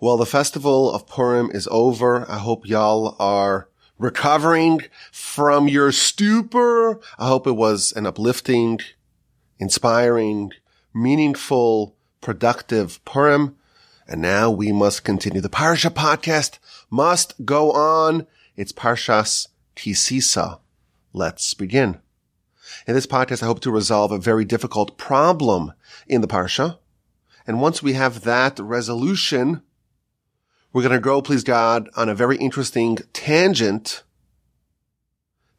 Well, the festival of Purim is over. I hope y'all are recovering from your stupor. I hope it was an uplifting, inspiring, meaningful, productive Purim. And now we must continue. The Parsha podcast must go on. It's Parshas Ki Sisa. Let's begin. In this podcast, I hope to resolve a very difficult problem in the Parsha. And once we have that resolution, we're going to go, please God, on a very interesting tangent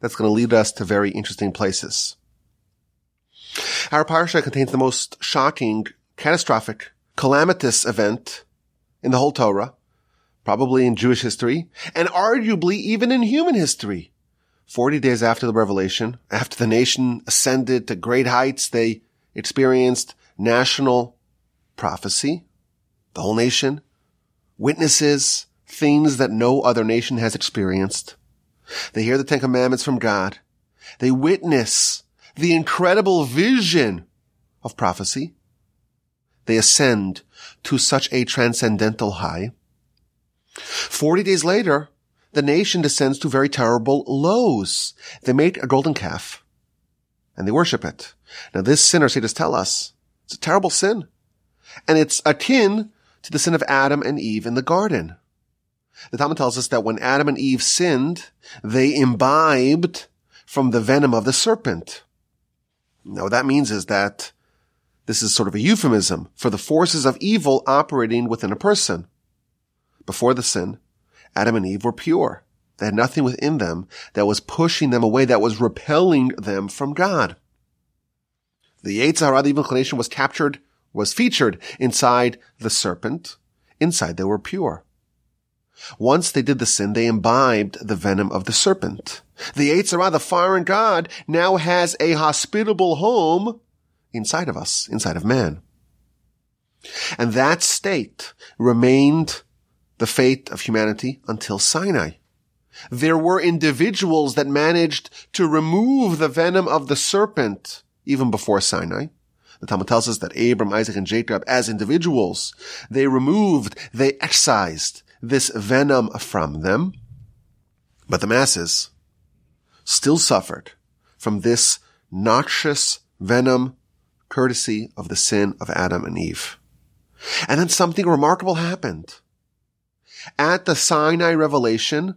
that's going to lead us to very interesting places. Our parsha contains the most shocking, catastrophic, calamitous event in the whole Torah, probably in Jewish history, and arguably even in human history. Forty days after the revelation, after the nation ascended to great heights, they experienced national prophecy. The whole nation witnesses things that no other nation has experienced. They hear the Ten Commandments from God. They witness the incredible vision of prophecy. They ascend to such a transcendental high. Forty days later, the nation descends to very terrible lows. They make a golden calf and they worship it. Now this sin, our sages tell us, it's a terrible sin. And it's akin to the sin of Adam and Eve in the garden. The Talmud tells us that when Adam and Eve sinned, they imbibed from the venom of the serpent. Now what that means is that this is sort of a euphemism for the forces of evil operating within a person. Before the sin, Adam and Eve were pure. They had nothing within them that was pushing them away, that was repelling them from God. The Yetzer Hara, the evil inclination, was captured was featured inside the serpent. Inside they were pure. Once they did the sin, they imbibed the venom of the serpent. The Yetzer Hara, the foreign God, now has a hospitable home inside of us, inside of man. And that state remained the fate of humanity until Sinai. There were individuals that managed to remove the venom of the serpent even before Sinai. The Talmud tells us that Abram, Isaac, and Jacob, as individuals, they removed, they excised this venom from them. But the masses still suffered from this noxious venom courtesy of the sin of Adam and Eve. And then something remarkable happened. At the Sinai revelation,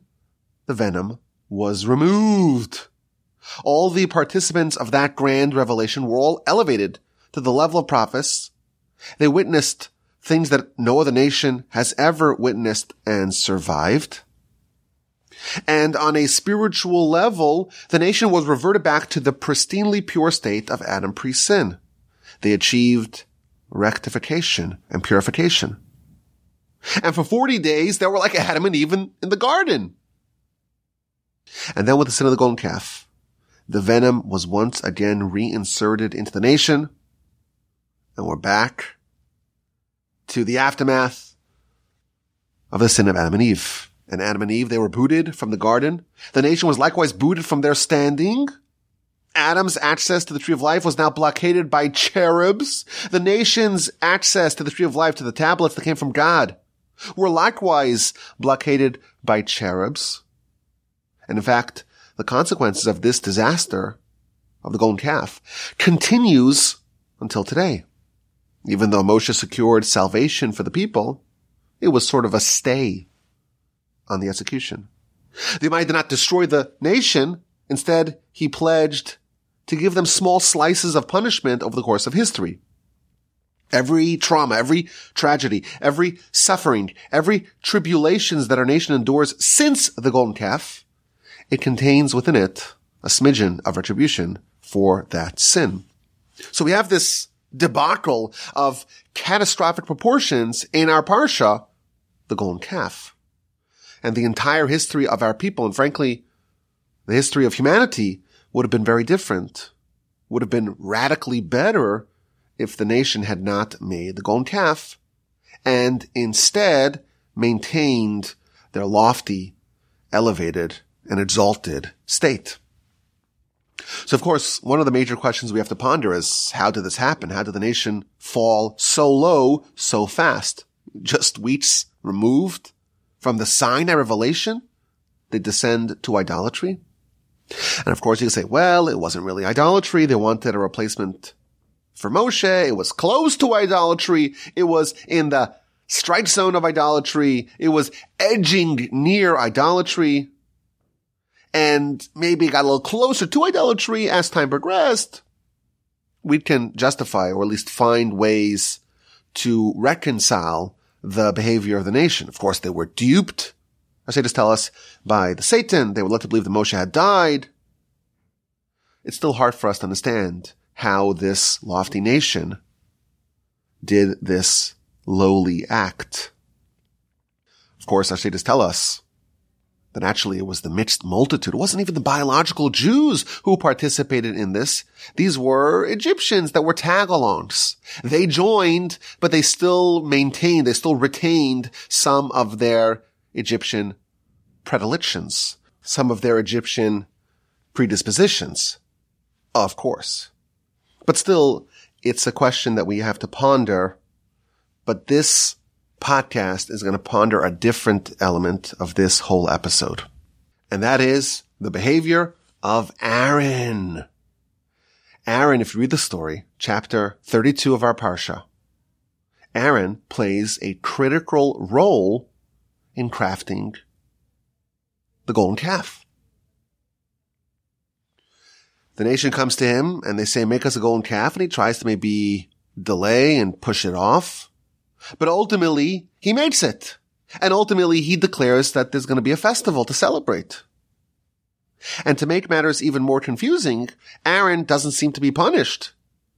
the venom was removed. All the participants of that grand revelation were all elevated to the level of prophets. They witnessed things that no other nation has ever witnessed and survived. And on a spiritual level, the nation was reverted back to the pristinely pure state of Adam pre-sin. They achieved rectification and purification. And for 40 days, they were like Adam and Eve in, in the garden. And then with the sin of the golden calf, the venom was once again reinserted into the nation and we're back to the aftermath of the sin of Adam and Eve. And Adam and Eve, they were booted from the garden. The nation was likewise booted from their standing. Adam's access to the tree of life was now blockaded by cherubs. The nation's access to the tree of life, to the tablets that came from God, were likewise blockaded by cherubs. And in fact, the consequences of this disaster of the golden calf continues until today. Even though Moshe secured salvation for the people, it was sort of a stay on the execution. The Almighty did not destroy the nation. Instead, he pledged to give them small slices of punishment over the course of history. Every trauma, every tragedy, every suffering, every tribulations that our nation endures since the golden calf, it contains within it a smidgen of retribution for that sin. So we have this debacle of catastrophic proportions in our parsha, the golden calf. And the entire history of our people, and frankly, the history of humanity would have been very different, would have been radically better if the nation had not made the golden calf and instead maintained their lofty, elevated, and exalted state. So of course, one of the major questions we have to ponder is how did this happen? How did the nation fall so low so fast? just weeks removed from the Sinai revelation, they descend to idolatry. And of course you can say, well, it wasn't really idolatry. They wanted a replacement for Moshe. It was close to idolatry. It was in the strike zone of idolatry. It was edging near idolatry. And maybe got a little closer to idolatry as time progressed. We can justify or at least find ways to reconcile the behavior of the nation. Of course, they were duped. Hasidus tell us by the Satan. They were led to believe that Moshe had died. It's still hard for us to understand how this lofty nation did this lowly act. Of course, Hasidus tell us that actually it was the mixed multitude. It wasn't even the biological Jews who participated in this. These were Egyptians that were tag-alongs. They joined, but they still maintained, they still retained some of their Egyptian predilections, some of their Egyptian predispositions. Of course. But still, it's a question that we have to ponder. But this podcast is going to ponder a different element of this whole episode. And that is the behavior of Aaron. Aaron, if you read the story, chapter 32 of our Parsha, Aaron plays a critical role in crafting the golden calf. The nation comes to him and they say, make us a golden calf. And he tries to maybe delay and push it off. But ultimately, he makes it. And ultimately, he declares that there's going to be a festival to celebrate. And to make matters even more confusing, Aaron doesn't seem to be punished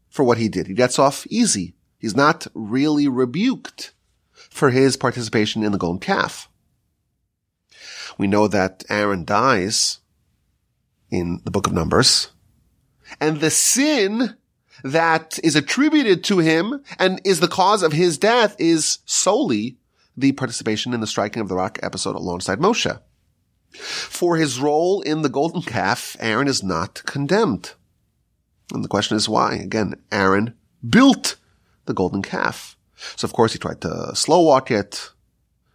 for what he did. He gets off easy. He's not really rebuked for his participation in the golden calf. We know that Aaron dies in the book of Numbers and the sin that is attributed to him and is the cause of his death is solely the participation in the striking of the rock episode alongside Moshe. For his role in the golden calf, Aaron is not condemned. And the question is why? Again, Aaron built the golden calf. So of course he tried to slow walk it.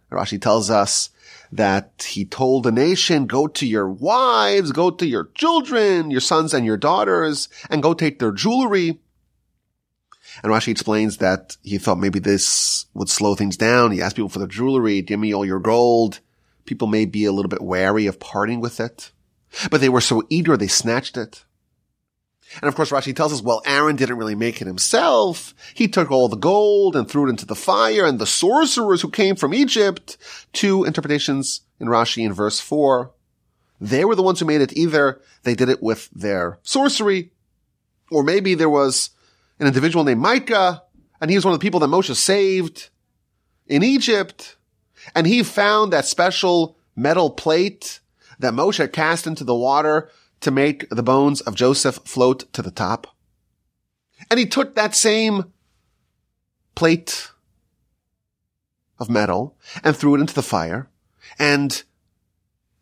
Rashi tells us that he told the nation, go to your wives, go to your children, your sons and your daughters, and go take their jewelry. And Rashi explains that he thought maybe this would slow things down. He asked people for their jewelry, give me all your gold. People may be a little bit wary of parting with it, but they were so eager they snatched it. And of course, Rashi tells us, well, Aaron didn't really make it himself. He took all the gold and threw it into the fire and the sorcerers who came from Egypt, two interpretations in Rashi in verse four. They were the ones who made it. Either they did it with their sorcery, or maybe there was an individual named Micah, and he was one of the people that Moshe saved in Egypt, and he found that special metal plate that Moshe cast into the water to make the bones of Joseph float to the top. And he took that same plate of metal and threw it into the fire and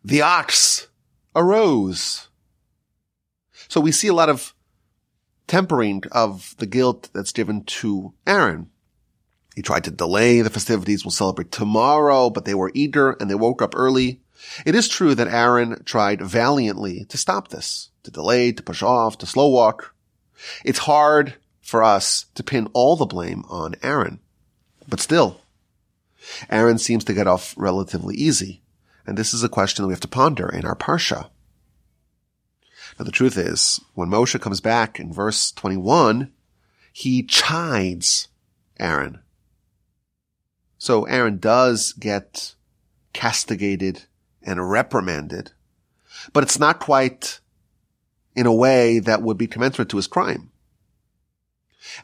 the ox arose. So we see a lot of tempering of the guilt that's given to Aaron. He tried to delay the festivities. We'll celebrate tomorrow, but they were eager and they woke up early it is true that Aaron tried valiantly to stop this, to delay, to push off, to slow walk. It's hard for us to pin all the blame on Aaron. But still, Aaron seems to get off relatively easy. And this is a question that we have to ponder in our Parsha. Now the truth is, when Moshe comes back in verse 21, he chides Aaron. So Aaron does get castigated and reprimanded, but it's not quite in a way that would be commensurate to his crime.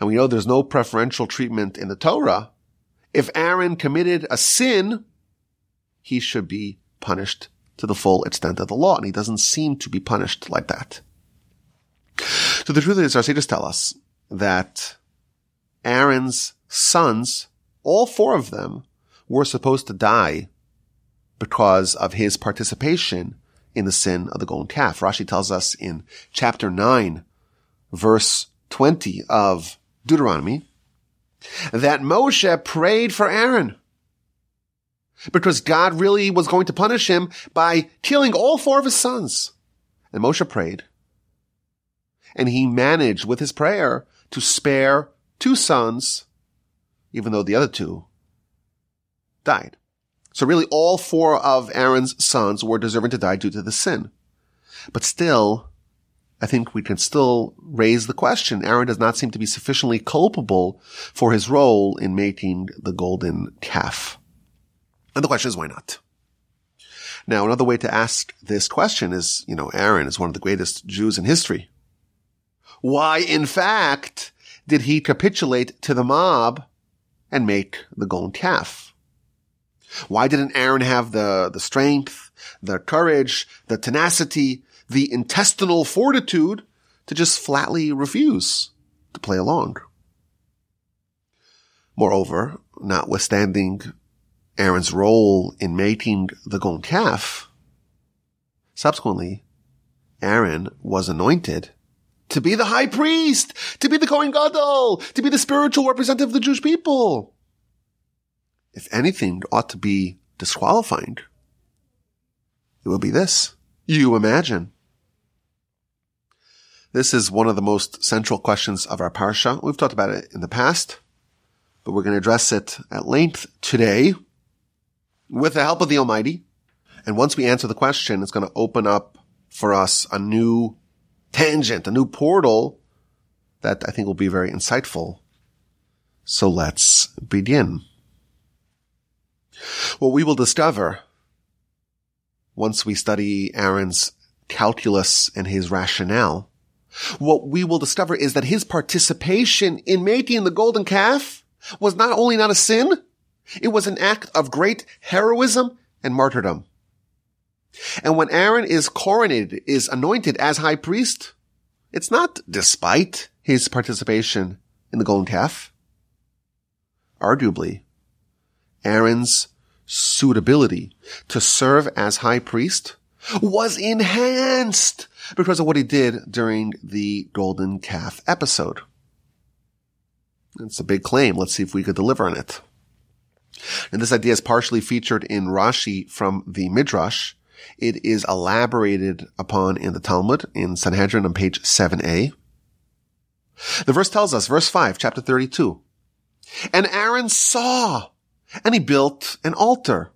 And we know there's no preferential treatment in the Torah. If Aaron committed a sin, he should be punished to the full extent of the law, and he doesn't seem to be punished like that. So the truth is, our sages tell us that Aaron's sons, all four of them, were supposed to die because of his participation in the sin of the golden calf. Rashi tells us in chapter 9, verse 20 of Deuteronomy, that Moshe prayed for Aaron because God really was going to punish him by killing all four of his sons. And Moshe prayed. And he managed with his prayer to spare two sons, even though the other two died. So really all four of Aaron's sons were deserving to die due to the sin. But still, I think we can still raise the question. Aaron does not seem to be sufficiently culpable for his role in making the golden calf. And the question is, why not? Now, another way to ask this question is, you know, Aaron is one of the greatest Jews in history. Why, in fact, did he capitulate to the mob and make the golden calf? Why didn't Aaron have the, the strength, the courage, the tenacity, the intestinal fortitude to just flatly refuse to play along? Moreover, notwithstanding Aaron's role in making the golden calf, subsequently, Aaron was anointed to be the high priest, to be the Kohen Gadol, to be the spiritual representative of the Jewish people. If anything ought to be disqualifying, it will be this. You imagine. This is one of the most central questions of our parsha. We've talked about it in the past, but we're going to address it at length today with the help of the Almighty. And once we answer the question, it's going to open up for us a new tangent, a new portal that I think will be very insightful. So let's begin. What we will discover once we study Aaron's calculus and his rationale, what we will discover is that his participation in making the golden calf was not only not a sin, it was an act of great heroism and martyrdom. And when Aaron is coronated, is anointed as high priest, it's not despite his participation in the golden calf. Arguably, Aaron's suitability to serve as high priest was enhanced because of what he did during the golden calf episode. It's a big claim. Let's see if we could deliver on it. And this idea is partially featured in Rashi from the Midrash. It is elaborated upon in the Talmud in Sanhedrin on page 7a. The verse tells us, verse 5, chapter 32. And Aaron saw, and he built an altar.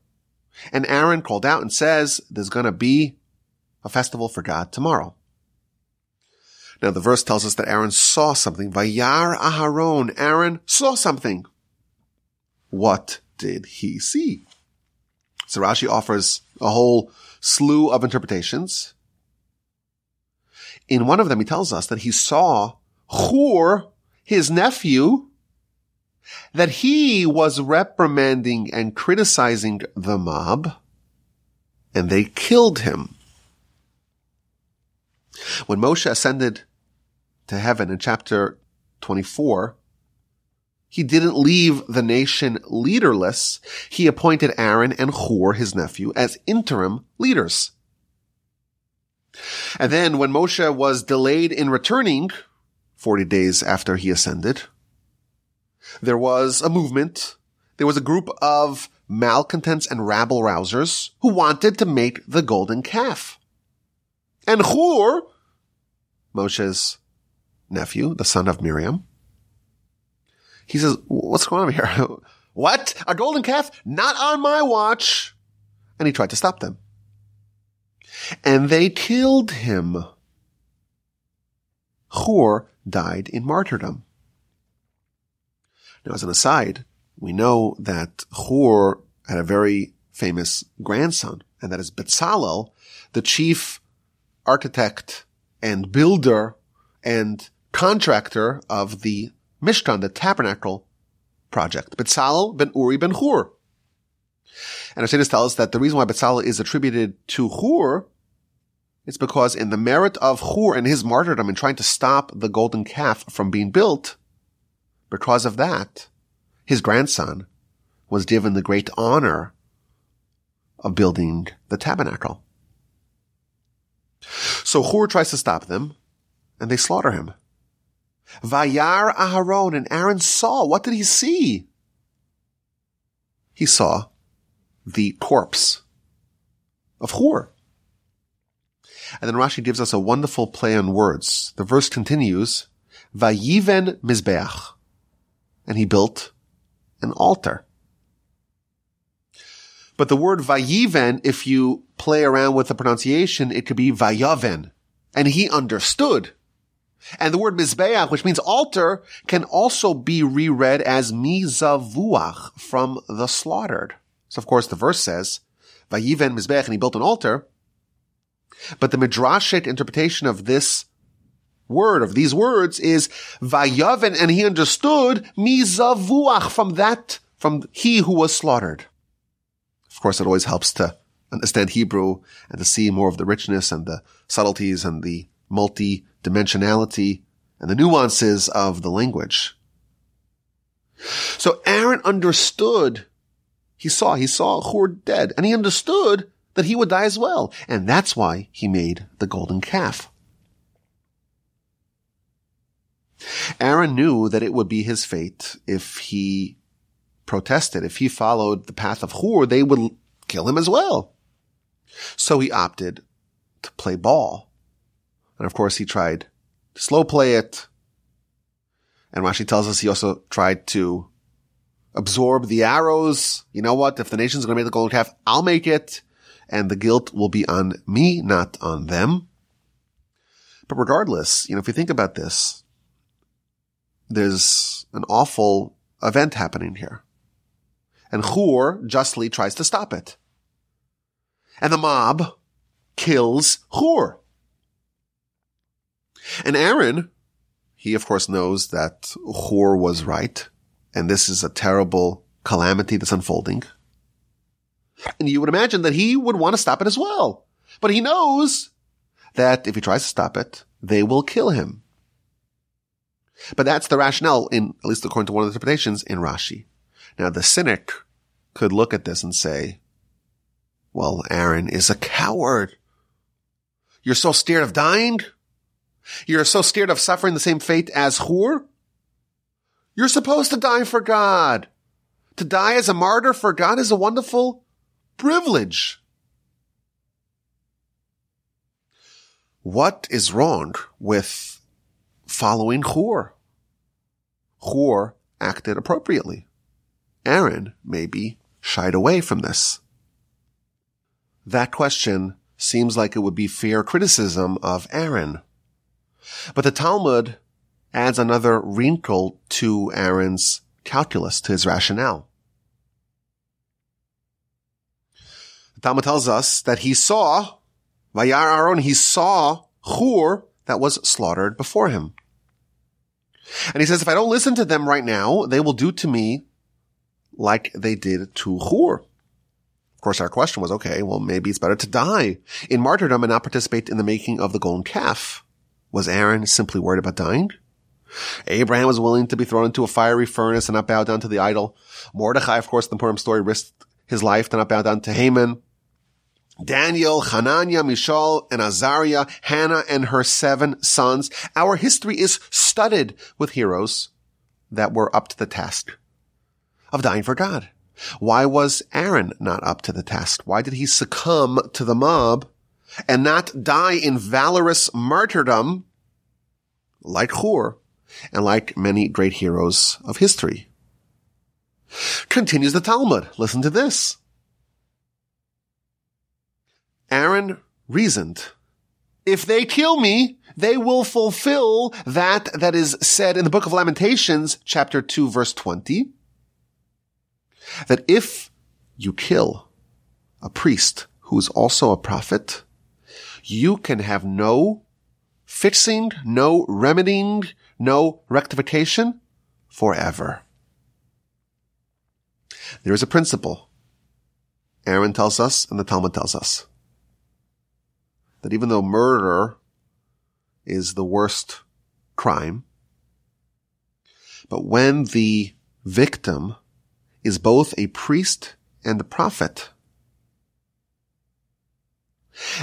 And Aaron called out and says, there's going to be a festival for God tomorrow. Now the verse tells us that Aaron saw something. Vayar Aharon. Aaron saw something. What did he see? So Rashi offers a whole slew of interpretations. In one of them, he tells us that he saw Hur, his nephew, that he was reprimanding and criticizing the mob, and they killed him. When Moshe ascended to heaven in chapter 24, he didn't leave the nation leaderless. He appointed Aaron and Hur, his nephew, as interim leaders. And then when Moshe was delayed in returning, 40 days after he ascended, there was a movement. There was a group of malcontents and rabble rousers who wanted to make the golden calf. And Hur, Moshe's nephew, the son of Miriam, he says, what's going on here? what? A golden calf? Not on my watch. And he tried to stop them. And they killed him. Hur died in martyrdom. Now, as an aside, we know that Hur had a very famous grandson, and that is Betzalel, the chief architect and builder and contractor of the Mishkan, the tabernacle project. Betzalel ben Uri ben Hur. And Arsanis tells us that the reason why Betzalel is attributed to Hur is because in the merit of Hur and his martyrdom in trying to stop the golden calf from being built, because of that, his grandson was given the great honor of building the tabernacle. So Hur tries to stop them, and they slaughter him. Vayar Aharon and Aaron saw. What did he see? He saw the corpse of Hur. And then Rashi gives us a wonderful play on words. The verse continues, Vayiven Mizbeach. And he built an altar. But the word Vayiven, if you play around with the pronunciation, it could be Vayaven. And he understood. And the word Mizbeach, which means altar, can also be reread as Mizavuach, from the slaughtered. So of course the verse says, Vayiven Mizbeach, and he built an altar. But the midrashic interpretation of this word, of these words, is Vayaven, and he understood Mizavuach, from that, from he who was slaughtered. Of course, it always helps to understand Hebrew and to see more of the richness and the subtleties and the multi-dimensionality and the nuances of the language. So Aaron understood, he saw, he saw Hur dead, and he understood that he would die as well. And that's why he made the golden calf. Aaron knew that it would be his fate if he protested. If he followed the path of Hur, they would kill him as well. So he opted to play ball. And of course he tried to slow play it. And Rashi tells us he also tried to absorb the arrows. You know what? If the nation's going to make the golden calf, I'll make it. And the guilt will be on me, not on them. But regardless, you know, if you think about this, there's an awful event happening here. And Hur justly tries to stop it. And the mob kills Hur. And Aaron, he of course knows that Hur was right, and this is a terrible calamity that's unfolding. And you would imagine that he would want to stop it as well. But he knows that if he tries to stop it, they will kill him. But that's the rationale in, at least according to one of the interpretations in Rashi. Now the cynic could look at this and say, well, Aaron is a coward. You're so scared of dying? You're so scared of suffering the same fate as Hur? You're supposed to die for God. To die as a martyr for God is a wonderful privilege. What is wrong with following Hur? Hur acted appropriately. Aaron maybe shied away from this. That question seems like it would be fair criticism of Aaron. But the Talmud adds another wrinkle to Aaron's calculus, to his rationale. The Talmud tells us that he saw, Vayar Aaron, he saw Hur that was slaughtered before him. And he says, if I don't listen to them right now, they will do to me like they did to Hur. Of course, our question was, okay, well, maybe it's better to die in martyrdom and not participate in the making of the golden calf. Was Aaron simply worried about dying? Abraham was willing to be thrown into a fiery furnace and not bow down to the idol. Mordechai, of course, in the Purim story, risked his life to not bow down to Haman. Daniel, Hananiah, Mishael, and Azariah, Hannah and her seven sons. Our history is studded with heroes that were up to the task of dying for God. Why was Aaron not up to the test? Why did he succumb to the mob and not die in valorous martyrdom like Hur and like many great heroes of history? Continues the Talmud. Listen to this. Aaron reasoned, if they kill me, they will fulfill that that is said in the book of Lamentations, chapter 2, verse 20 that if you kill a priest who is also a prophet, you can have no fixing, no remedying, no rectification forever. There is a principle. Aaron tells us and the Talmud tells us that even though murder is the worst crime, but when the victim is both a priest and a prophet.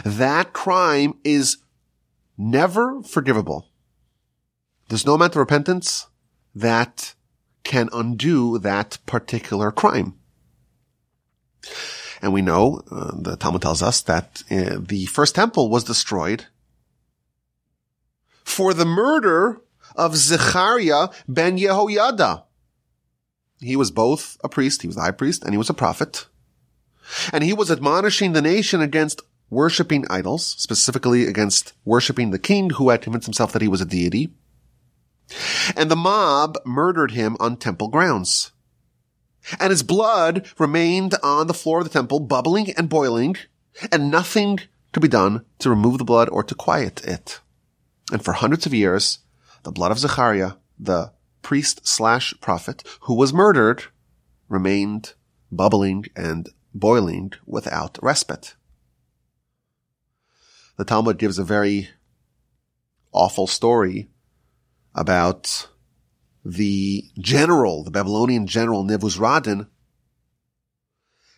That crime is never forgivable. There's no amount of repentance that can undo that particular crime. And we know, uh, the Talmud tells us that uh, the first temple was destroyed for the murder of Zechariah ben Yehoyada. He was both a priest, he was the high priest, and he was a prophet. And he was admonishing the nation against worshipping idols, specifically against worshipping the king who had convinced himself that he was a deity. And the mob murdered him on temple grounds. And his blood remained on the floor of the temple, bubbling and boiling, and nothing could be done to remove the blood or to quiet it. And for hundreds of years, the blood of Zechariah, the priest slash prophet who was murdered, remained bubbling and boiling without respite. The Talmud gives a very awful story about the general, the Babylonian general Nebuzaradan,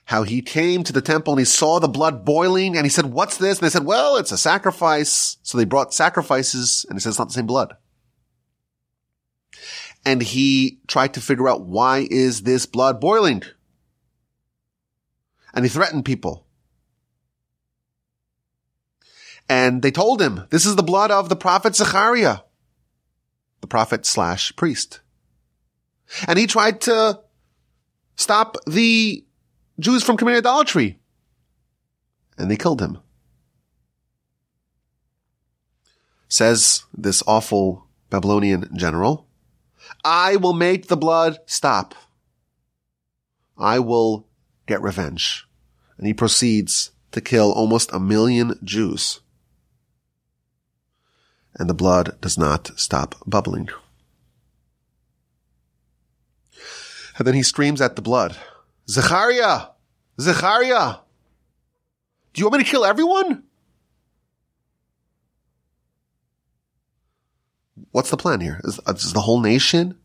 how he came to the temple and he saw the blood boiling and he said, what's this? And they said, well, it's a sacrifice. So they brought sacrifices and he said, it's not the same blood. And he tried to figure out why is this blood boiling? And he threatened people. And they told him, this is the blood of the prophet Zechariah the prophet slash priest. And he tried to stop the Jews from committing idolatry. And they killed him. Says this awful Babylonian general, I will make the blood stop. I will get revenge. And he proceeds to kill almost a million Jews and the blood does not stop bubbling. And then he screams at the blood, Zechariah! Zechariah! Do you want me to kill everyone? What's the plan here? Is, uh, is the whole nation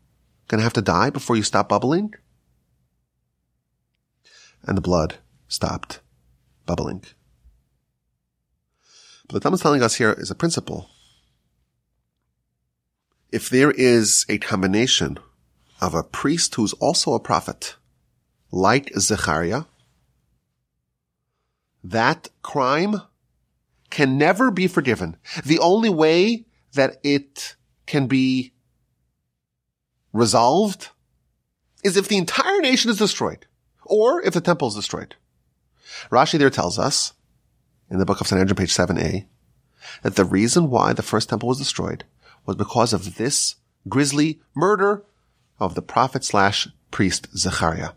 going to have to die before you stop bubbling? And the blood stopped bubbling. But the Talmud is telling us here is a principle if there is a combination of a priest who's also a prophet, like Zechariah, that crime can never be forgiven. The only way that it can be resolved is if the entire nation is destroyed, or if the temple is destroyed. Rashi there tells us, in the book of Sanhedrin, page 7a, that the reason why the first temple was destroyed was because of this grisly murder of the prophet slash priest Zechariah.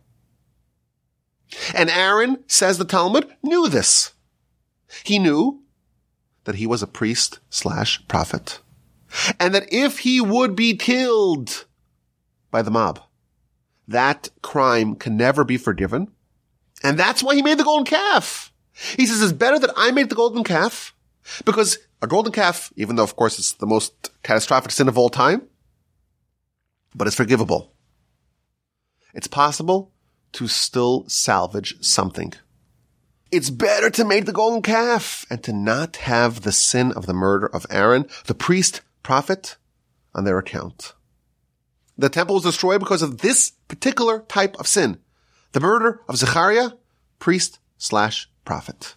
And Aaron, says the Talmud, knew this. He knew that he was a priest slash prophet. And that if he would be killed by the mob, that crime can never be forgiven. And that's why he made the golden calf. He says it's better that I make the golden calf because a golden calf, even though of course it's the most catastrophic sin of all time, but it's forgivable. It's possible to still salvage something. It's better to make the golden calf and to not have the sin of the murder of Aaron, the priest, prophet, on their account. The temple was destroyed because of this particular type of sin. The murder of Zechariah, priest slash prophet.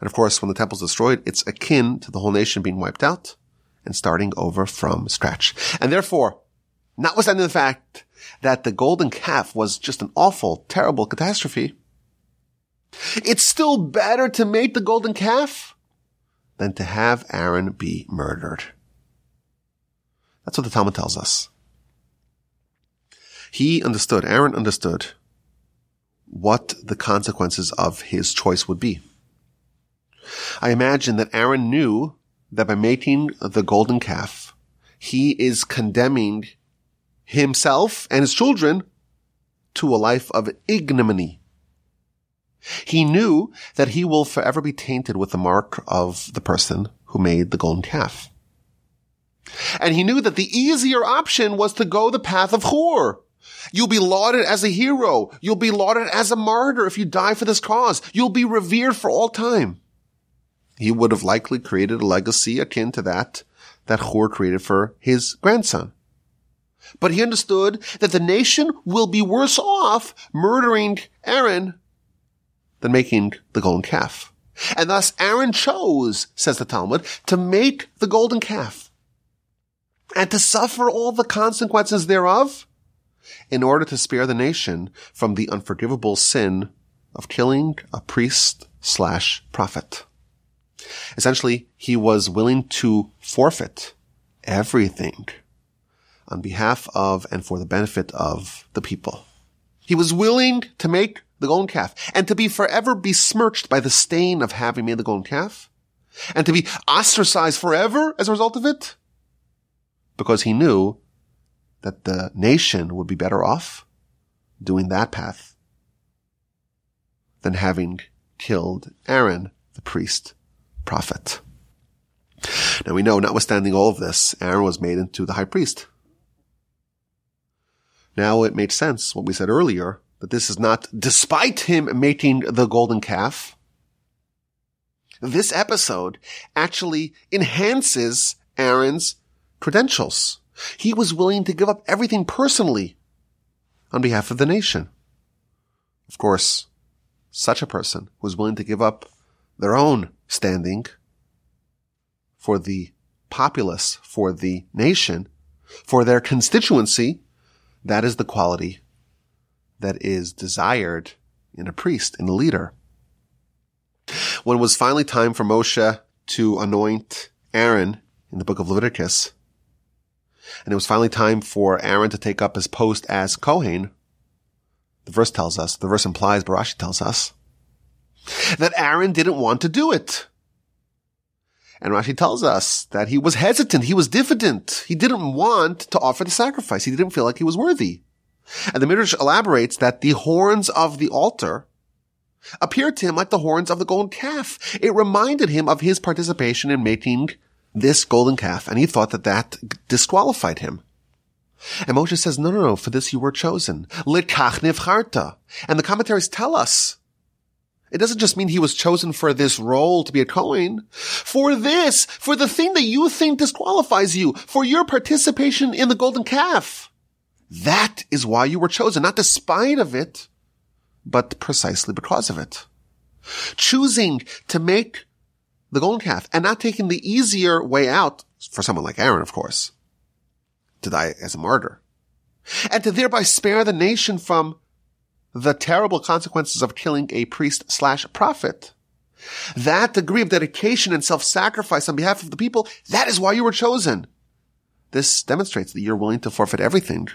And of course, when the temple is destroyed, it's akin to the whole nation being wiped out and starting over from scratch. And therefore, notwithstanding the fact that the golden calf was just an awful, terrible catastrophe, it's still better to make the golden calf than to have Aaron be murdered. That's what the Talmud tells us. He understood, Aaron understood what the consequences of his choice would be. I imagine that Aaron knew that by making the golden calf, he is condemning himself and his children to a life of ignominy. He knew that he will forever be tainted with the mark of the person who made the golden calf. And he knew that the easier option was to go the path of Hur. You'll be lauded as a hero. You'll be lauded as a martyr if you die for this cause. You'll be revered for all time he would have likely created a legacy akin to that that Hur created for his grandson. But he understood that the nation will be worse off murdering Aaron than making the golden calf. And thus Aaron chose, says the Talmud, to make the golden calf and to suffer all the consequences thereof in order to spare the nation from the unforgivable sin of killing a priest slash prophet. Essentially, he was willing to forfeit everything on behalf of and for the benefit of the people. He was willing to make the golden calf and to be forever besmirched by the stain of having made the golden calf and to be ostracized forever as a result of it because he knew that the nation would be better off doing that path than having killed Aaron, the priest prophet. Now we know, notwithstanding all of this, Aaron was made into the high priest. Now it made sense what we said earlier, that this is not despite him making the golden calf. This episode actually enhances Aaron's credentials. He was willing to give up everything personally on behalf of the nation. Of course, such a person was willing to give up their own standing for the populace, for the nation, for their constituency, that is the quality that is desired in a priest, in a leader. When it was finally time for Moshe to anoint Aaron in the book of Leviticus, and it was finally time for Aaron to take up his post as Kohen, the verse tells us, the verse implies, Barashi tells us, that Aaron didn't want to do it. And Rashi tells us that he was hesitant. He was diffident. He didn't want to offer the sacrifice. He didn't feel like he was worthy. And the Midrash elaborates that the horns of the altar appeared to him like the horns of the golden calf. It reminded him of his participation in making this golden calf, and he thought that that disqualified him. And Moshe says, no, no, no, for this you were chosen. And the commentaries tell us it doesn't just mean he was chosen for this role to be a Kohen. For this, for the thing that you think disqualifies you, for your participation in the golden calf. That is why you were chosen, not despite of it, but precisely because of it. Choosing to make the golden calf and not taking the easier way out for someone like Aaron, of course, to die as a martyr and to thereby spare the nation from the terrible consequences of killing a priest slash prophet. That degree of dedication and self-sacrifice on behalf of the people, that is why you were chosen. This demonstrates that you're willing to forfeit everything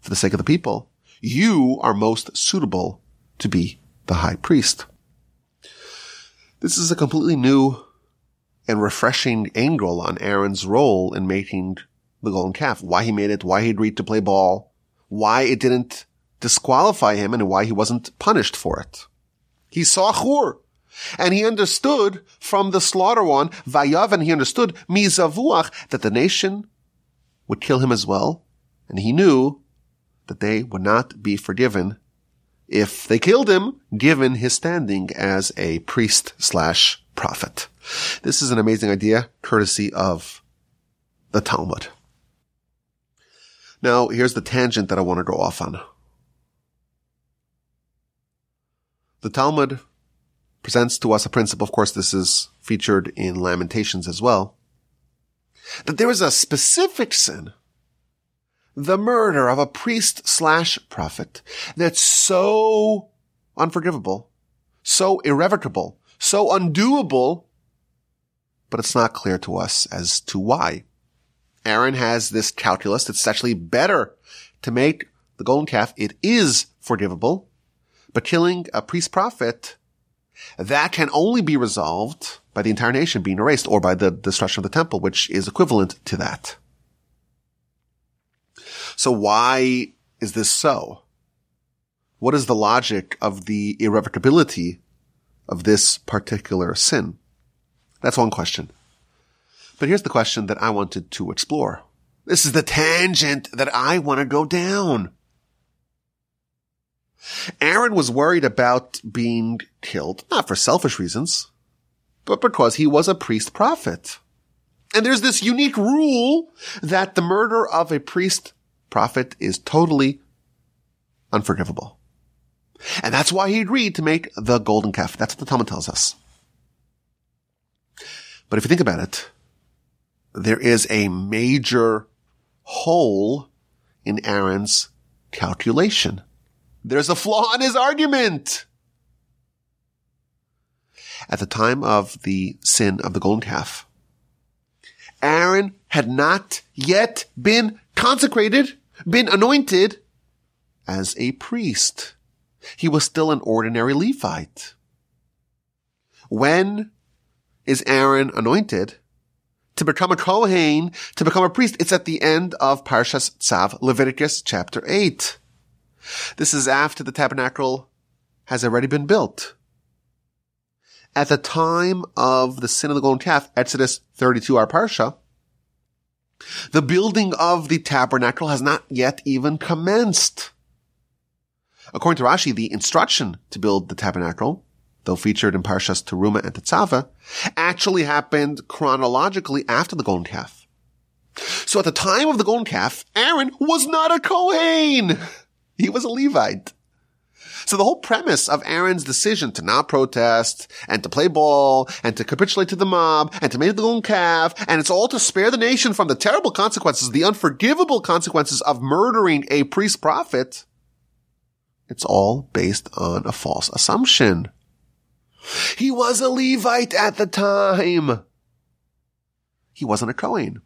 for the sake of the people. You are most suitable to be the high priest. This is a completely new and refreshing angle on Aaron's role in making the golden calf. Why he made it, why he agreed to play ball, why it didn't disqualify him and why he wasn't punished for it. He saw Chur. And he understood from the slaughter one, Vayav, and he understood Mizavuach, that the nation would kill him as well. And he knew that they would not be forgiven if they killed him, given his standing as a priest slash prophet. This is an amazing idea, courtesy of the Talmud. Now, here's the tangent that I want to go off on. The Talmud presents to us a principle, of course this is featured in Lamentations as well, that there is a specific sin, the murder of a priest slash prophet, that's so unforgivable, so irrevocable, so undoable, but it's not clear to us as to why. Aaron has this calculus that's actually better to make the golden calf. It is forgivable but killing a priest prophet, that can only be resolved by the entire nation being erased or by the destruction of the temple, which is equivalent to that. So why is this so? What is the logic of the irrevocability of this particular sin? That's one question. But here's the question that I wanted to explore. This is the tangent that I want to go down. Aaron was worried about being killed, not for selfish reasons, but because he was a priest prophet. And there's this unique rule that the murder of a priest prophet is totally unforgivable. And that's why he agreed to make the golden calf. That's what the Talmud tells us. But if you think about it, there is a major hole in Aaron's calculation. There's a flaw in his argument. At the time of the sin of the golden calf, Aaron had not yet been consecrated, been anointed as a priest. He was still an ordinary Levite. When is Aaron anointed? To become a Kohen, to become a priest, it's at the end of Parshas Tzav, Leviticus chapter 8. This is after the tabernacle has already been built. At the time of the sin of the golden calf, Exodus 32, our Parsha, the building of the tabernacle has not yet even commenced. According to Rashi, the instruction to build the tabernacle, though featured in Parshas Teruma and Tetzaveh, actually happened chronologically after the golden calf. So at the time of the golden calf, Aaron was not a Kohen. He was a Levite. So the whole premise of Aaron's decision to not protest and to play ball and to capitulate to the mob and to make the golden calf, and it's all to spare the nation from the terrible consequences, the unforgivable consequences of murdering a priest prophet, it's all based on a false assumption. He was a Levite at the time. He wasn't a Kohen.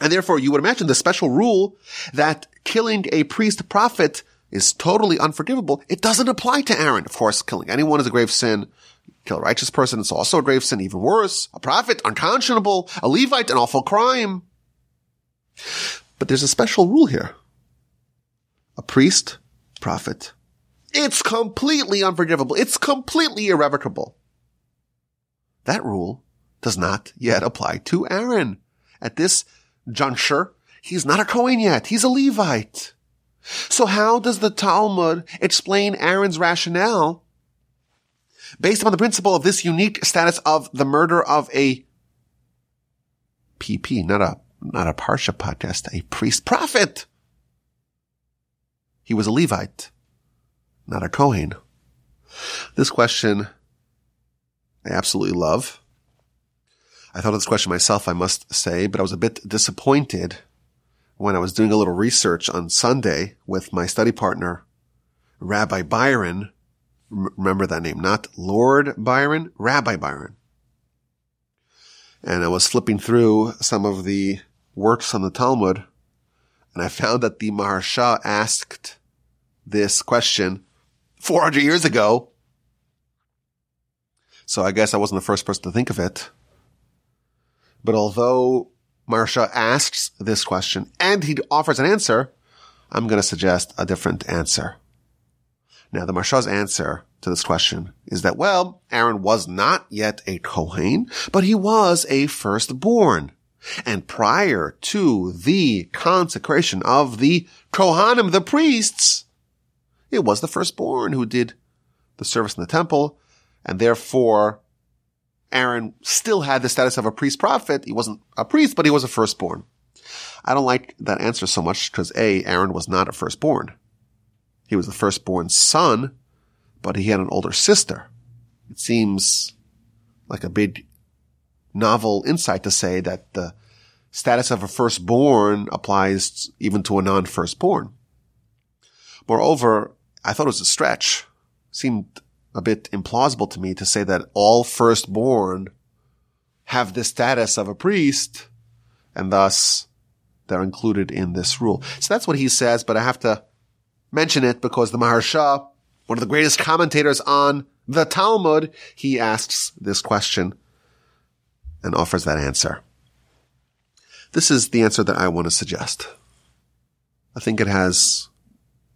And therefore, you would imagine the special rule that killing a priest prophet is totally unforgivable. It doesn't apply to Aaron. Of course, killing anyone is a grave sin. Kill a righteous person, it's also a grave sin. Even worse, a prophet, unconscionable. A Levite, an awful crime. But there's a special rule here. A priest prophet. It's completely unforgivable. It's completely irrevocable. That rule does not yet apply to Aaron. At this juncture, he's not a Kohen yet. He's a Levite. So how does the Talmud explain Aaron's rationale based upon the principle of this unique status of the murder of a PP, not a, not a Parsha podcast, a priest prophet? He was a Levite, not a Kohen. This question I absolutely love. I thought of this question myself, I must say, but I was a bit disappointed when I was doing a little research on Sunday with my study partner, Rabbi Byron. remember that name, not Lord Byron, Rabbi Byron. And I was flipping through some of the works on the Talmud, and I found that the Maharsha asked this question 400 years ago. So I guess I wasn't the first person to think of it. But although Maharsha asks this question and he offers an answer, I'm going to suggest a different answer. Now, the Maharsha's answer to this question is that, well, Aaron was not yet a Kohen, but he was a firstborn. And prior to the consecration of the Kohanim, the priests, it was the firstborn who did the service in the temple, and therefore Aaron still had the status of a priest prophet. He wasn't a priest, but he was a firstborn. I don't like that answer so much because A, Aaron was not a firstborn. He was the firstborn son, but he had an older sister. It seems like a big novel insight to say that the status of a firstborn applies even to a non-firstborn. Moreover, I thought it was a stretch. Seemed a bit implausible to me to say that all firstborn have the status of a priest and thus they're included in this rule. So that's what he says, but I have to mention it because the Maharsha, one of the greatest commentators on the Talmud, he asks this question and offers that answer. This is the answer that I want to suggest. I think it has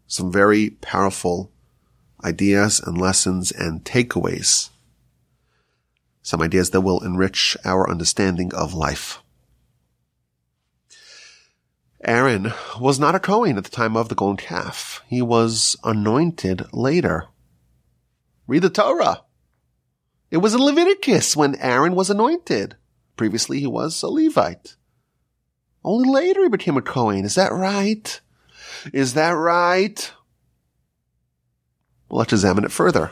some very powerful ideas and lessons and takeaways. Some ideas that will enrich our understanding of life. Aaron was not a Kohen at the time of the golden calf. He was anointed later. Read the Torah. It was in Leviticus when Aaron was anointed. Previously he was a Levite. Only later he became a Kohen. Is that right? Is that right? Let's examine it further.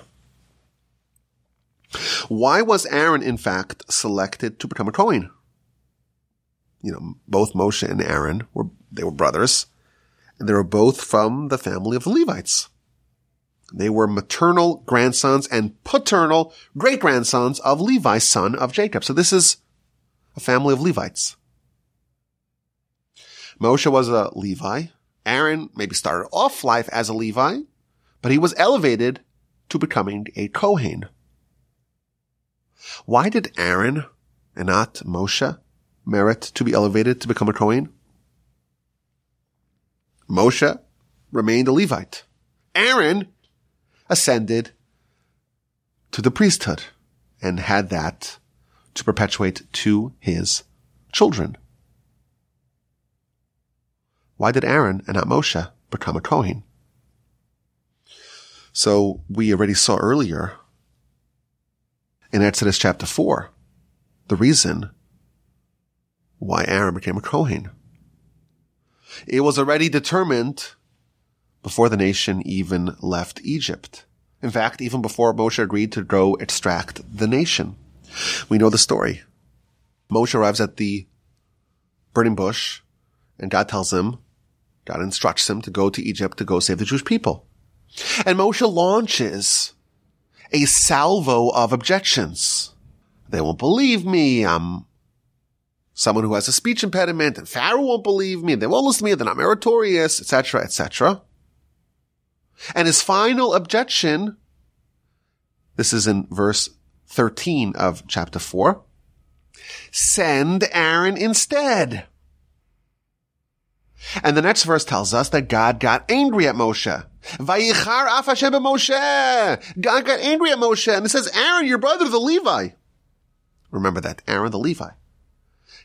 Why was Aaron, in fact, selected to become a Kohen? You know, both Moshe and Aaron were, they were brothers, and they were both from the family of the Levites. They were maternal grandsons and paternal great grandsons of Levi, son of Jacob. So this is a family of Levites. Moshe was a Levi. Aaron maybe started off life as a Levi, but he was elevated to becoming a Kohen. Why did Aaron and not Moshe merit to be elevated to become a Kohen? Moshe remained a Levite. Aaron ascended to the priesthood and had that to perpetuate to his children. Why did Aaron and not Moshe become a Kohen? So we already saw earlier in Exodus chapter 4 the reason why Aaron became a Kohen. It was already determined before the nation even left Egypt. In fact, even before Moshe agreed to go extract the nation. We know the story. Moshe arrives at the burning bush and God tells him, God instructs him to go to Egypt to go save the Jewish people. And Moshe launches a salvo of objections. They won't believe me. I'm someone who has a speech impediment and Pharaoh won't believe me. They won't listen to me. They're not meritorious, etc., etc. And his final objection, this is in verse 13 of chapter 4, send Aaron instead. And the next verse tells us that God got angry at Moshe. Vayichar af Hashem Moshe. God got angry at Moshe and it says, Aaron, your brother, the Levi. Remember that, Aaron the Levi.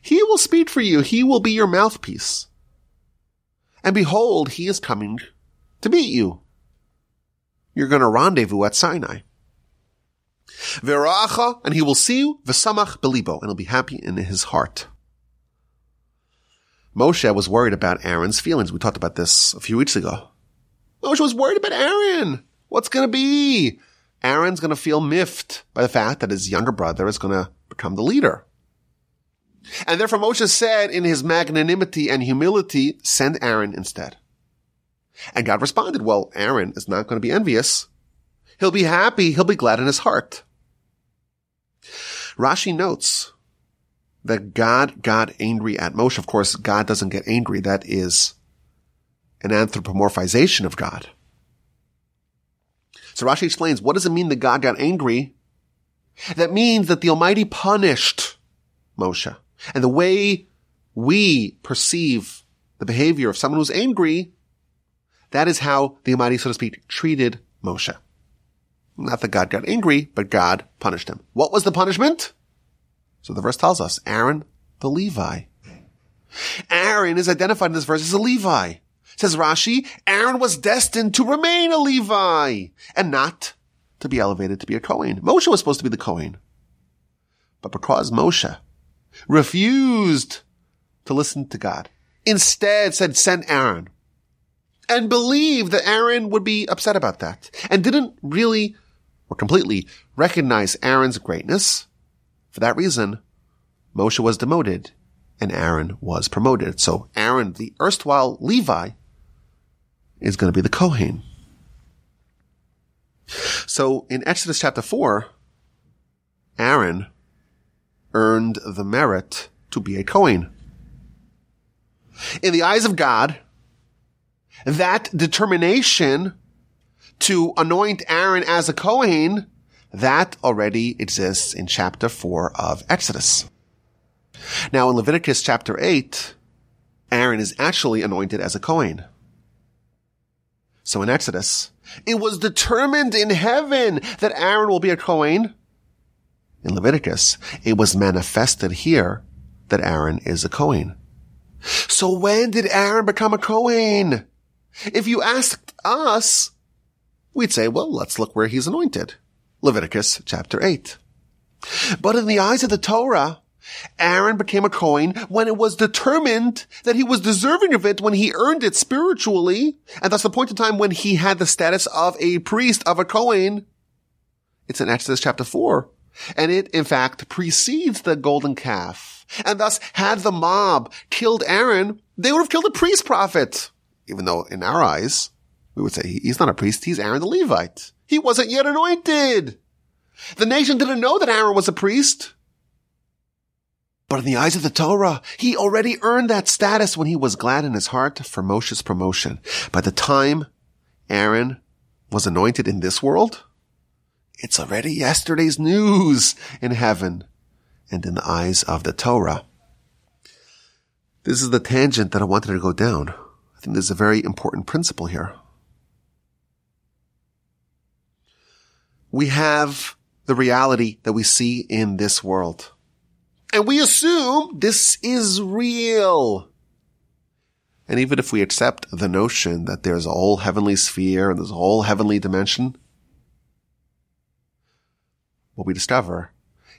He will speak for you. He will be your mouthpiece. And behold, he is coming to meet you. You're going to rendezvous at Sinai. Veracha, and he will see you, v'samach belibo, and he'll be happy in his heart. Moshe was worried about Aaron's feelings. We talked about this a few weeks ago. Moshe was worried about Aaron. What's going to be? Aaron's going to feel miffed by the fact that his younger brother is going to become the leader. And therefore Moshe said in his magnanimity and humility, send Aaron instead. And God responded, well, Aaron is not going to be envious. He'll be happy. He'll be glad in his heart. Rashi notes that God got angry at Moshe. Of course, God doesn't get angry. That is an anthropomorphization of God. So Rashi explains, what does it mean that God got angry? That means that the Almighty punished Moshe. And the way we perceive the behavior of someone who's angry, that is how the Almighty, so to speak, treated Moshe. Not that God got angry, but God punished him. What was the punishment? So the verse tells us, Aaron the Levi. Aaron is identified in this verse as a Levi. Says Rashi, Aaron was destined to remain a Levi and not to be elevated to be a Kohen. Moshe was supposed to be the Kohen. But because Moshe refused to listen to God, instead said, send Aaron and believed that Aaron would be upset about that and didn't really or completely recognize Aaron's greatness, for that reason, Moshe was demoted and Aaron was promoted. So Aaron, the erstwhile Levi, is going to be the Kohen. So in Exodus chapter 4, Aaron earned the merit to be a Kohen. In the eyes of God, that determination to anoint Aaron as a Kohen that already exists in chapter 4 of Exodus. Now in Leviticus chapter 8, Aaron is actually anointed as a Kohen. So in Exodus, it was determined in heaven that Aaron will be a Kohen. In Leviticus, it was manifested here that Aaron is a Kohen. So when did Aaron become a Kohen? If you asked us, we'd say, well, let's look where he's anointed. Leviticus chapter 8. But in the eyes of the Torah, Aaron became a Kohen when it was determined that he was deserving of it when he earned it spiritually, and thus the point in time when he had the status of a priest, of a Kohen. It's in Exodus chapter 4. And it, in fact, precedes the golden calf. And thus, had the mob killed Aaron, they would have killed a priest prophet. Even though in our eyes, we would say he's not a priest, he's Aaron the Levite. He wasn't yet anointed. The nation didn't know that Aaron was a priest. But in the eyes of the Torah, he already earned that status when he was glad in his heart for Moshe's promotion. By the time Aaron was anointed in this world, it's already yesterday's news in heaven and in the eyes of the Torah. This is the tangent that I wanted to go down. I think there's a very important principle here. We have the reality that we see in this world. And we assume this is real. And even if we accept the notion that there's a whole heavenly sphere and there's a whole heavenly dimension, what we discover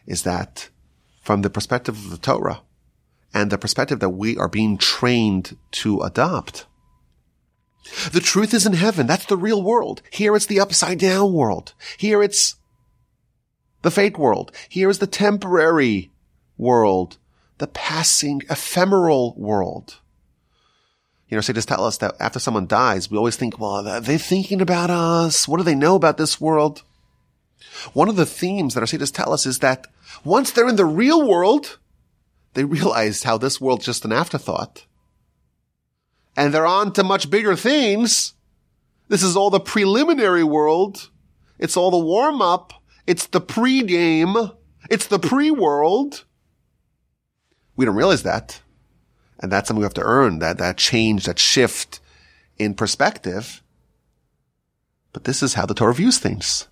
is that from the perspective of the Torah and the perspective that we are being trained to adopt, the truth is in heaven. That's the real world. Here it's the upside down world. Here it's the fake world. Here is the temporary world, the passing, ephemeral world. You know, sages tell us that after someone dies, we always think, well, are they thinking about us? What do they know about this world? One of the themes that our sages tell us is that once they're in the real world, they realize how this world's just an afterthought. And they're on to much bigger things. This is all the preliminary world. It's all the warm up. It's the pre-game. It's the pre-world. We don't realize that. And that's something we have to earn, that, that change, that shift in perspective. But this is how the Torah views things.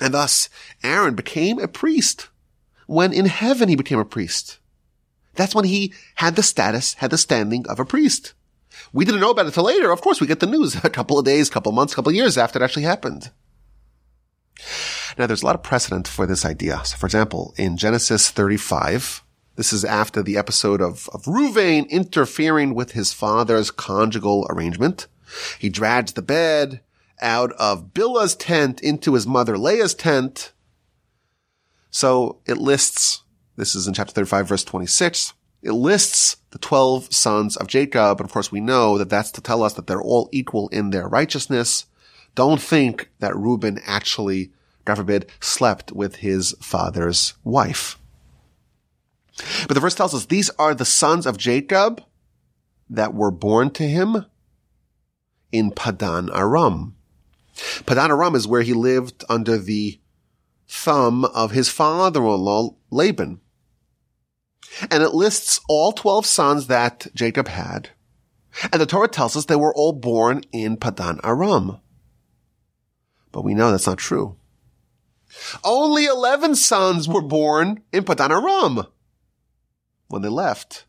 And thus, Aaron became a priest when in heaven he became a priest. That's when he had the status, had the standing of a priest. We didn't know about it till later. Of course, we get the news a couple of days, couple of months, couple of years after it actually happened. Now, there's a lot of precedent for this idea. So, for example, in Genesis 35, this is after the episode of, of Ruvain interfering with his father's conjugal arrangement. He drags the bed out of Bilhah's tent into his mother Leah's tent. So it lists, this is in chapter 35 verse 26, it lists the 12 sons of Jacob. And of course we know that that's to tell us that they're all equal in their righteousness. Don't think that Reuben actually, God forbid, slept with his father's wife. But the verse tells us these are the sons of Jacob that were born to him in Padan Aram. Padan Aram is where he lived under the thumb of his father-in-law Laban. And it lists all 12 sons that Jacob had. And the Torah tells us they were all born in Padan Aram. But we know that's not true. Only 11 sons were born in Padan Aram when they left,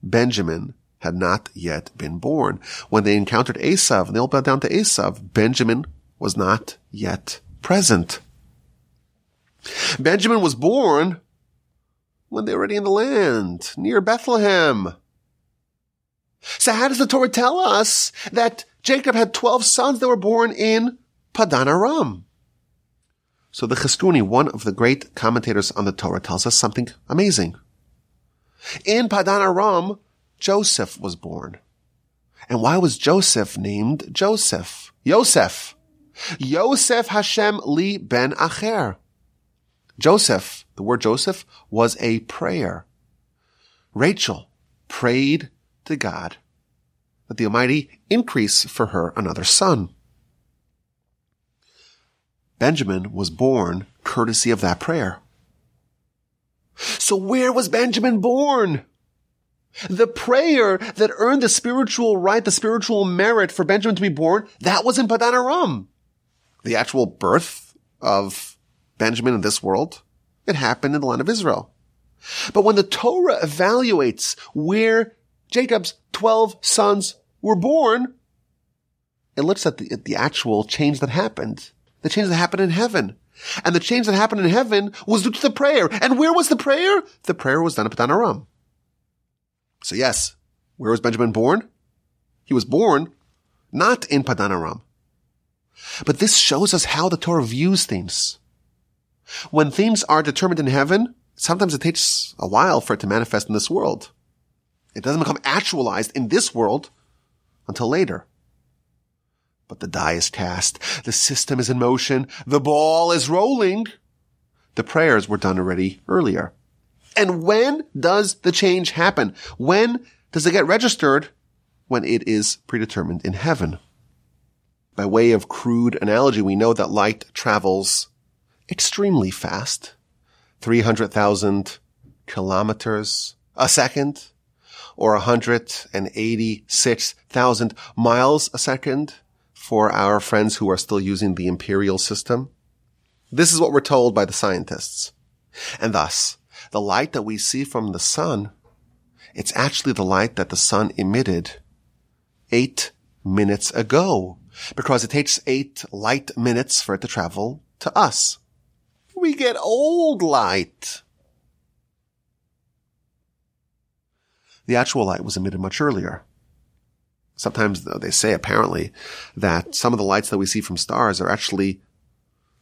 Benjamin had not yet been born. When they encountered Esav and they all bowed down to Esav, Benjamin was not yet present. Benjamin was born when they were already in the land, near Bethlehem. So how does the Torah tell us that Jacob had 12 sons that were born in Padan Aram? So the Chizkuni, one of the great commentators on the Torah, tells us something amazing. In Padan Aram, Joseph was born. And why was Joseph named Joseph? Yosef. Yosef Hashem li ben Acher. Joseph, the word Joseph, was a prayer. Rachel prayed to God that the Almighty increase for her another son. Benjamin was born courtesy of that prayer. So where was Benjamin born? The prayer that earned the spiritual right, the spiritual merit for Benjamin to be born, that was in Padan Aram. The actual birth of Benjamin in this world, it happened in the land of Israel. But when the Torah evaluates where Jacob's 12 sons were born, it looks at the, at the actual change that happened. The change that happened in heaven. And the change that happened in heaven was due to the prayer. And where was the prayer? The prayer was done at Padan Aram. So yes, where was Benjamin born? He was born not in Padan Aram. But this shows us how the Torah views things. When things are determined in heaven, sometimes it takes a while for it to manifest in this world. It doesn't become actualized in this world until later. But the die is cast. The system is in motion. The ball is rolling. The prayers were done already earlier. And when does the change happen? When does it get registered? When it is predetermined in heaven. By way of crude analogy, we know that light travels extremely fast. 300,000 kilometers a second or 186,000 miles a second for our friends who are still using the imperial system? This is what we're told by the scientists. And thus, the light that we see from the sun, it's actually the light that the sun emitted eight minutes ago because it takes eight light minutes for it to travel to us. We get old light. The actual light was emitted much earlier. Sometimes though, they say apparently that some of the lights that we see from stars are actually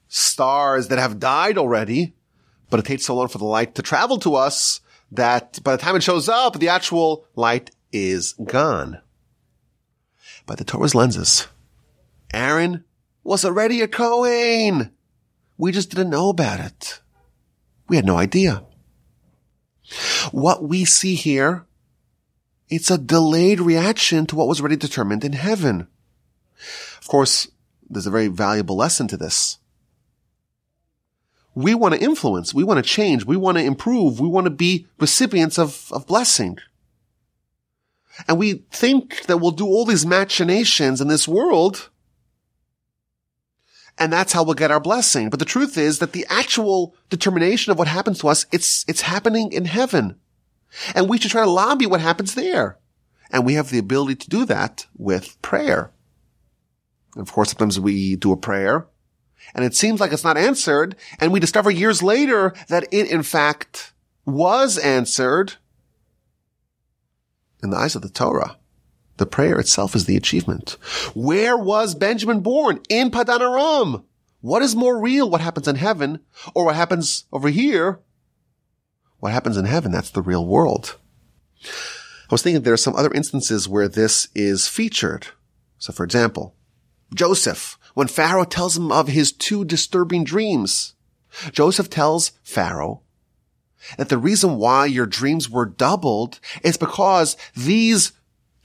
stars that have died already, but it takes so long for the light to travel to us that by the time it shows up, the actual light is gone. By the Torah's lenses, Aaron was already a Kohen. We just didn't know about it. We had no idea. What we see here it's a delayed reaction to what was already determined in heaven. Of course, there's a very valuable lesson to this. We want to influence. We want to change. We want to improve. We want to be recipients of, of blessing. And we think that we'll do all these machinations in this world. And that's how we'll get our blessing. But the truth is that the actual determination of what happens to us, it's, it's happening in heaven. And we should try to lobby what happens there. And we have the ability to do that with prayer. And of course, sometimes we do a prayer and it seems like it's not answered. And we discover years later that it in fact was answered in the eyes of the Torah. The prayer itself is the achievement. Where was Benjamin born? In Padan Aram. What is more real? What happens in heaven or what happens over here what happens in heaven, that's the real world. I was thinking there are some other instances where this is featured. So for example, Joseph, when Pharaoh tells him of his two disturbing dreams, Joseph tells Pharaoh that the reason why your dreams were doubled is because these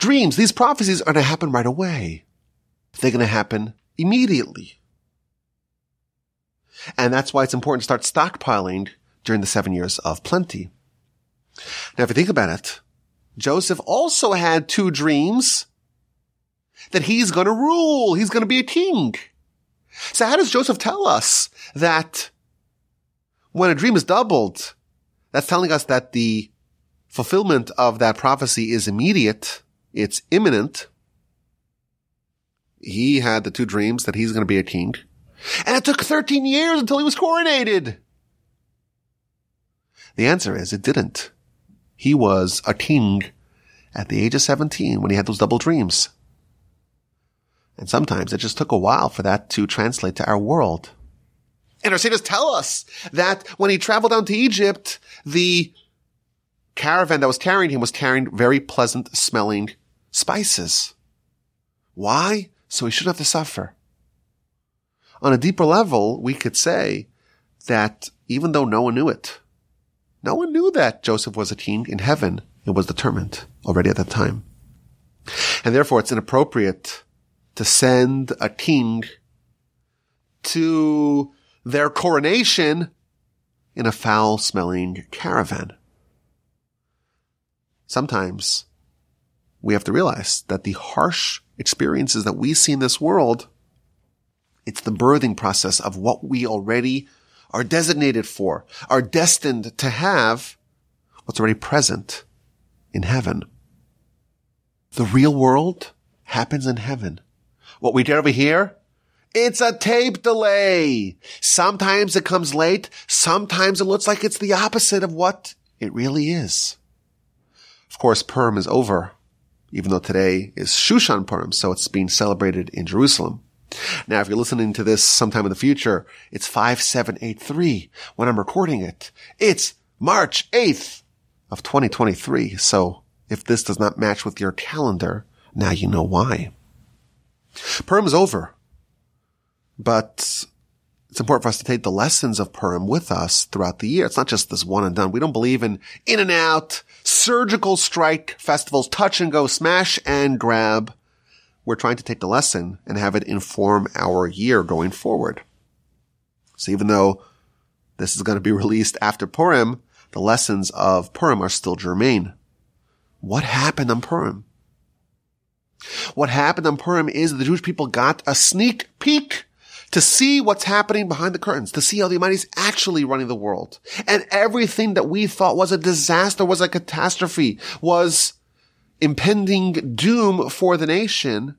dreams, these prophecies are going to happen right away. They're going to happen immediately. And that's why it's important to start stockpiling during the seven years of plenty. Now, if you think about it, Joseph also had two dreams that he's going to rule. He's going to be a king. So how does Joseph tell us that when a dream is doubled, that's telling us that the fulfillment of that prophecy is immediate. It's imminent. He had the two dreams that he's going to be a king. And it took 13 years until he was coronated. The answer is it didn't. He was a king at the age of 17 when he had those double dreams. And sometimes it just took a while for that to translate to our world. And our sages tell us that when he traveled down to Egypt, the caravan that was carrying him was carrying very pleasant smelling spices. Why? So he shouldn't have to suffer. On a deeper level, we could say that even though no one knew it, no one knew that Joseph was a king in heaven. It was determined already at that time. And therefore it's inappropriate to send a king to their coronation in a foul smelling caravan. Sometimes we have to realize that the harsh experiences that we see in this world, it's the birthing process of what we already are designated for, are destined to have what's already present in heaven. The real world happens in heaven. What we did over here, It's a tape delay. Sometimes it comes late. Sometimes it looks like it's the opposite of what it really is. Of course, Purim is over, even though today is Shushan Purim, so it's being celebrated in Jerusalem. Now, if you're listening to this sometime in the future, it's 5783 when I'm recording it. It's March 8th of 2023. So if this does not match with your calendar, now you know why. Purim is over, but it's important for us to take the lessons of Purim with us throughout the year. It's not just this one and done. We don't believe in in and out, surgical strike festivals, touch and go, smash and grab. We're trying to take the lesson and have it inform our year going forward. So even though this is going to be released after Purim, the lessons of Purim are still germane. What happened on Purim? What happened on Purim is the Jewish people got a sneak peek to see what's happening behind the curtains, to see how the Almighty is actually running the world. And everything that we thought was a disaster, was a catastrophe, was impending doom for the nation.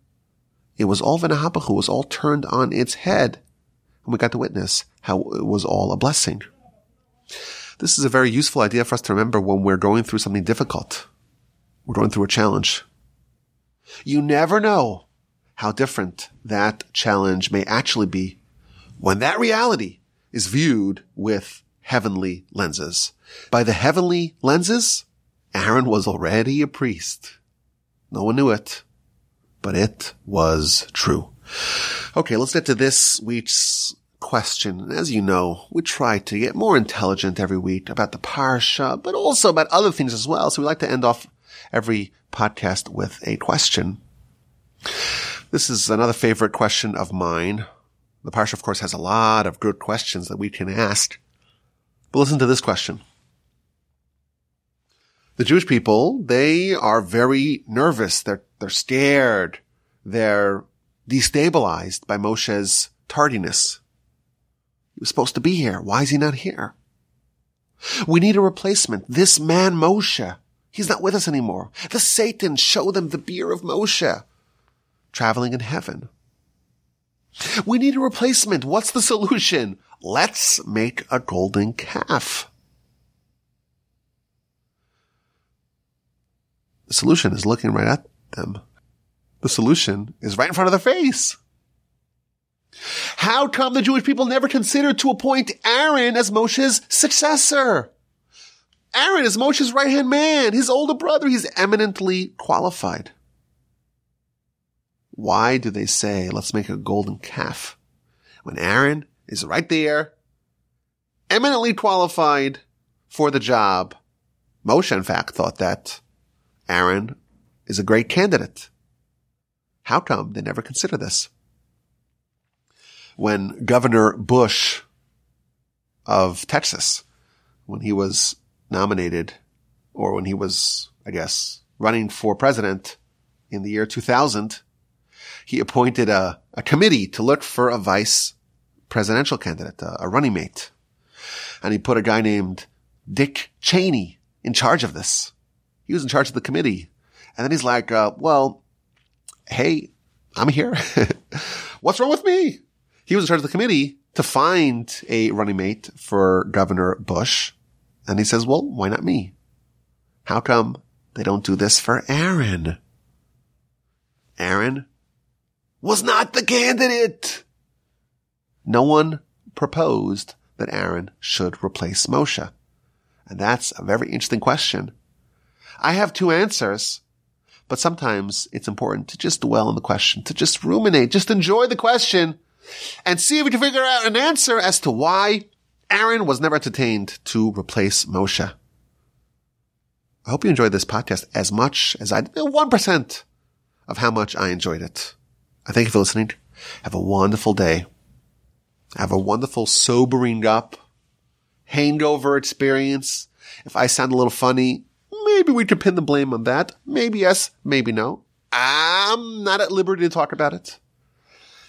It was all V'nahapachu, it was all turned on its head. And we got to witness how it was all a blessing. This is a very useful idea for us to remember when we're going through something difficult. We're going through a challenge. You never know how different that challenge may actually be when that reality is viewed with heavenly lenses. By the heavenly lenses, Aaron was already a priest. No one knew it, but it was true. Okay, let's get to this week's question. As you know, we try to get more intelligent every week about the parsha, but also about other things as well. So we like to end off every podcast with a question. This is another favorite question of mine. The Parsha, of course, has a lot of good questions that we can ask. But listen to this question. The Jewish people, they are very nervous. They're, they're scared. They're destabilized by Moshe's tardiness. He was supposed to be here. Why is he not here? We need a replacement. This man, Moshe, he's not with us anymore. The Satan show them the bier of Moshe traveling in heaven. We need a replacement. What's the solution? Let's make a golden calf. The solution is looking right at them. The solution is right in front of their face. How come the Jewish people never considered to appoint Aaron as Moshe's successor? Aaron is Moshe's right hand man, his older brother. He's eminently qualified. Why do they say, let's make a golden calf? When Aaron is right there, eminently qualified for the job. Moshe, in fact, thought that Aaron is a great candidate. How come they never consider this? When Governor Bush of Texas, when he was nominated, or when he was, I guess, running for president in the year 2000, he appointed a, a committee to look for a vice presidential candidate, a, a running mate. And he put a guy named Dick Cheney in charge of this. He was in charge of the committee. And then he's like, uh, well, hey, I'm here. What's wrong with me? He was in charge of the committee to find a running mate for Governor Bush. And he says, well, why not me? How come they don't do this for Aaron? Aaron was not the candidate. No one proposed that Aaron should replace Moshe. And that's a very interesting question. I have two answers, but sometimes it's important to just dwell on the question, to just ruminate, just enjoy the question and see if we can figure out an answer as to why Aaron was never entertained to replace Moshe. I hope you enjoyed this podcast as much as I did. 1% of how much I enjoyed it. I thank you for listening. Have a wonderful day. Have a wonderful sobering up hangover experience. If I sound a little funny, maybe we could pin the blame on that. Maybe yes, maybe no. I'm not at liberty to talk about it.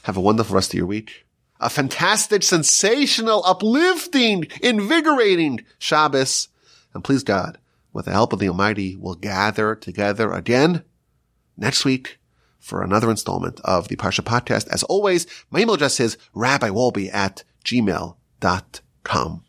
Have a wonderful rest of your week. A fantastic, sensational, uplifting, invigorating Shabbos. And please God, with the help of the Almighty, we'll gather together again next week for another installment of the Parsha podcast. As always, my email address is rabbiwolbe at gmail.com.